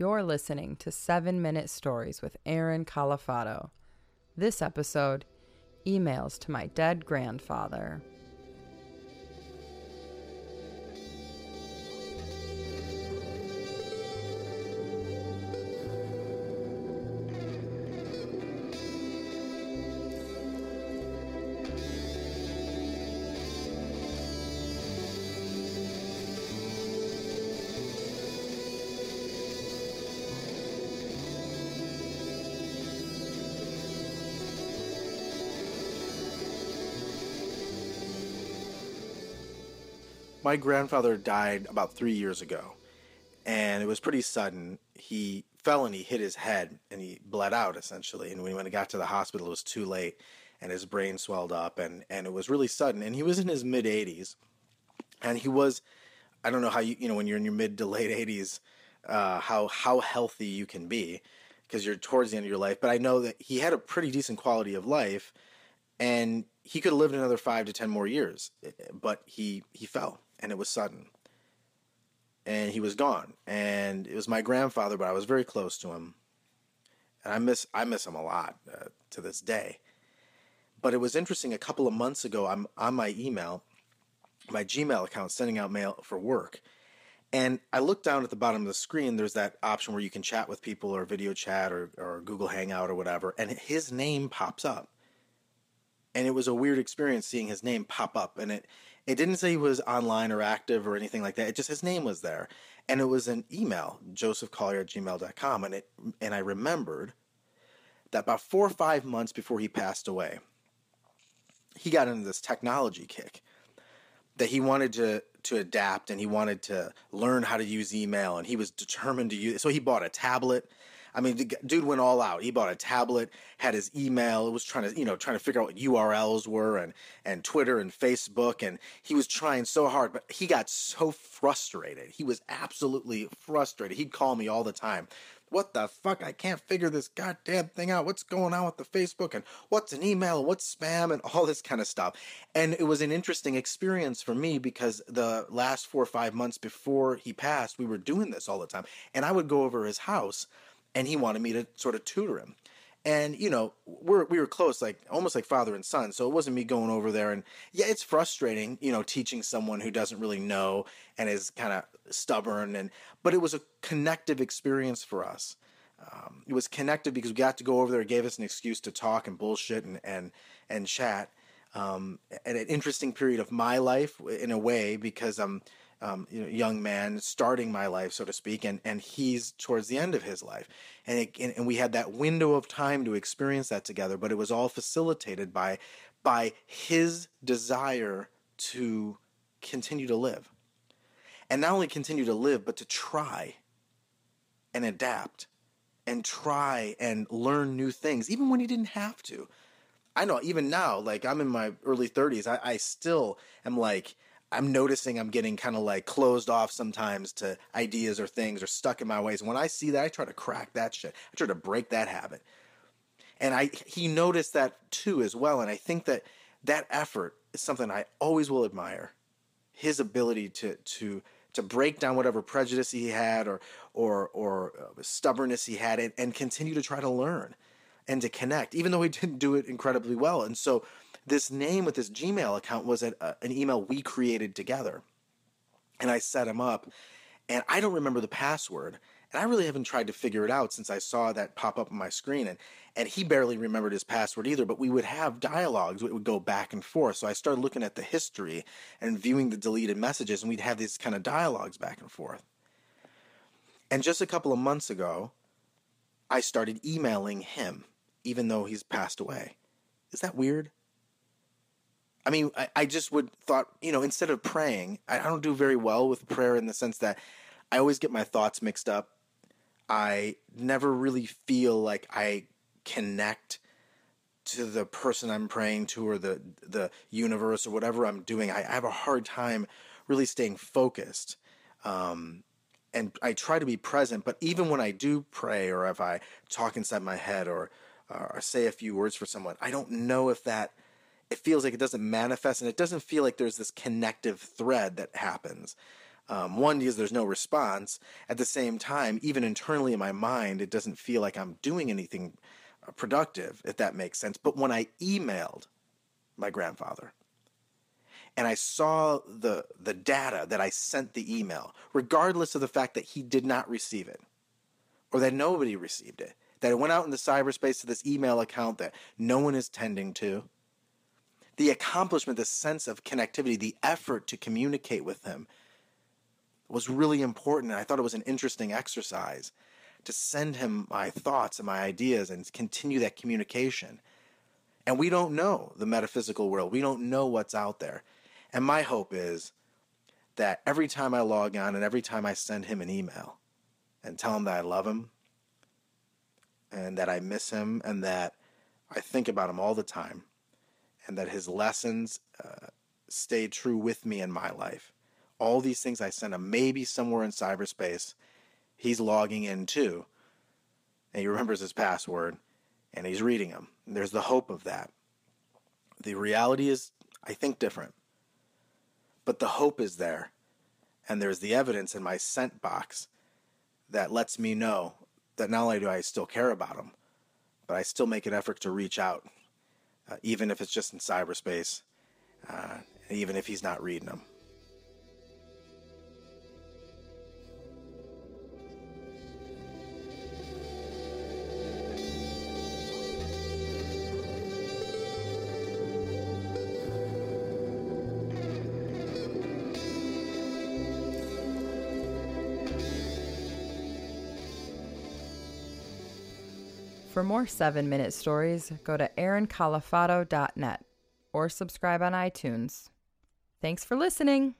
You're listening to 7 Minute Stories with Aaron Califato. This episode Emails to My Dead Grandfather. My grandfather died about three years ago, and it was pretty sudden. He fell and he hit his head and he bled out essentially. And when he got to the hospital, it was too late, and his brain swelled up, and and it was really sudden. And he was in his mid 80s, and he was, I don't know how you you know when you're in your mid to late 80s, uh, how how healthy you can be because you're towards the end of your life. But I know that he had a pretty decent quality of life, and he could have lived another five to ten more years, but he he fell and it was sudden. And he was gone. And it was my grandfather, but I was very close to him. And I miss I miss him a lot uh, to this day. But it was interesting. A couple of months ago, I'm on my email, my Gmail account, sending out mail for work, and I look down at the bottom of the screen. There's that option where you can chat with people, or video chat, or, or Google Hangout, or whatever. And his name pops up, and it was a weird experience seeing his name pop up. And it it didn't say he was online or active or anything like that. It just his name was there. And it was an email, josephcollier at gmail.com. And it and I remembered that about four or five months before he passed away, he got into this technology kick that he wanted to to adapt and he wanted to learn how to use email and he was determined to use so he bought a tablet I mean, dude went all out. He bought a tablet, had his email, was trying to, you know, trying to figure out what URLs were and, and Twitter and Facebook. And he was trying so hard, but he got so frustrated. He was absolutely frustrated. He'd call me all the time. What the fuck? I can't figure this goddamn thing out. What's going on with the Facebook and what's an email and what's spam and all this kind of stuff. And it was an interesting experience for me because the last four or five months before he passed, we were doing this all the time. And I would go over his house and he wanted me to sort of tutor him. And you know, we're we were close, like almost like father and son. So it wasn't me going over there and yeah, it's frustrating, you know, teaching someone who doesn't really know and is kind of stubborn. And but it was a connective experience for us. Um, it was connective because we got to go over there. It gave us an excuse to talk and bullshit and and and chat. Um, at an interesting period of my life, in a way, because I'm um, you know, young man starting my life, so to speak, and, and he's towards the end of his life. And, it, and, we had that window of time to experience that together, but it was all facilitated by, by his desire to continue to live. And not only continue to live, but to try and adapt and try and learn new things, even when he didn't have to. I know, even now, like I'm in my early 30s, I, I still am like, I'm noticing I'm getting kind of like closed off sometimes to ideas or things or stuck in my ways. And when I see that, I try to crack that shit. I try to break that habit. And I he noticed that too as well. And I think that that effort is something I always will admire. His ability to to to break down whatever prejudice he had or or or uh, stubbornness he had and, and continue to try to learn and to connect, even though he didn't do it incredibly well. And so this name with this Gmail account was an, uh, an email we created together. And I set him up, and I don't remember the password. And I really haven't tried to figure it out since I saw that pop up on my screen. And, and he barely remembered his password either, but we would have dialogues. It would go back and forth. So I started looking at the history and viewing the deleted messages, and we'd have these kind of dialogues back and forth. And just a couple of months ago, I started emailing him, even though he's passed away. Is that weird? I mean, I, I just would thought, you know, instead of praying, I, don't do very well with prayer in the sense that I always get my thoughts mixed up. I never really feel like I connect to the person I'm praying to or the the universe or whatever I'm doing. I, I have a hard time really staying focused. Um, and I try to be present, but even when I do pray or if I talk inside my head or, or say a few words for someone, I don't know if that it feels like it doesn't manifest and it doesn't feel like there's this connective thread that happens. Um, one, because there's no response. At the same time, even internally in my mind, it doesn't feel like I'm doing anything uh, productive, if that makes sense. But when I emailed my grandfather and I saw the, the data that I sent the email, regardless of the fact that he did not receive it or that nobody received it, that it went out in the cyberspace to this email account that no one is tending to, the accomplishment, the sense of connectivity, the effort to communicate with him was really important. And I thought it was an interesting exercise to send him my thoughts and my ideas and continue that communication. And we don't know the metaphysical world, we don't know what's out there. And my hope is that every time I log on and every time I send him an email and tell him that I love him and that I miss him and that I think about him all the time and that his lessons uh, stay true with me in my life all these things I sent him, maybe somewhere in cyberspace, he's logging in too. And he remembers his password and he's reading them. And there's the hope of that. The reality is, I think, different. But the hope is there. And there's the evidence in my sent box that lets me know that not only do I still care about him, but I still make an effort to reach out, uh, even if it's just in cyberspace, uh, even if he's not reading them. For more 7 minute stories, go to aaroncalifato.net or subscribe on iTunes. Thanks for listening.